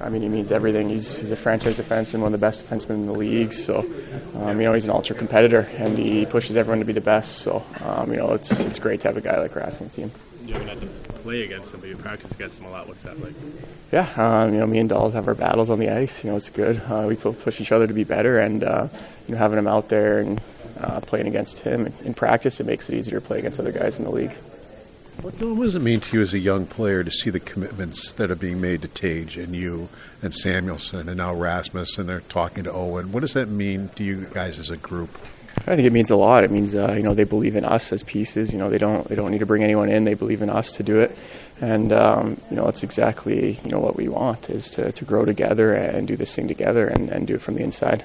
I mean, he means everything. He's, he's a franchise defenseman, one of the best defensemen in the league. So, um, you know, he's an ultra competitor, and he pushes everyone to be the best. So, um, you know, it's it's great to have a guy like Rass on the team. You haven't had to play against him, but you practice against him a lot. What's that like? Yeah, um, you know, me and Dolls have our battles on the ice. You know, it's good. Uh, we push each other to be better, and uh, you know, having him out there and uh, playing against him in practice, it makes it easier to play against other guys in the league. What does it mean to you as a young player to see the commitments that are being made to Tage and you and Samuelsson and now Rasmus and they're talking to Owen? What does that mean to you guys as a group? I think it means a lot. It means uh, you know they believe in us as pieces. You know they don't they don't need to bring anyone in. They believe in us to do it, and um, you know it's exactly you know what we want is to, to grow together and do this thing together and, and do it from the inside.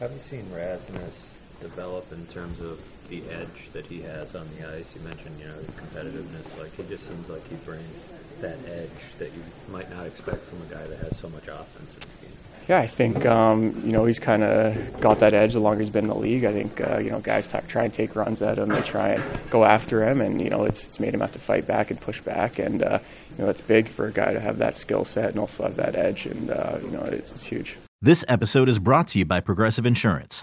Have you seen Rasmus develop in terms of the edge that he has on the ice. You mentioned, you know, his competitiveness. Like he just seems like he brings that edge that you might not expect from a guy that has so much offense in his game. Yeah, I think um, you know he's kind of got that edge the longer he's been in the league. I think uh, you know guys t- try and take runs at him, they try and go after him, and you know it's it's made him have to fight back and push back, and uh, you know it's big for a guy to have that skill set and also have that edge, and uh, you know it's, it's huge. This episode is brought to you by Progressive Insurance.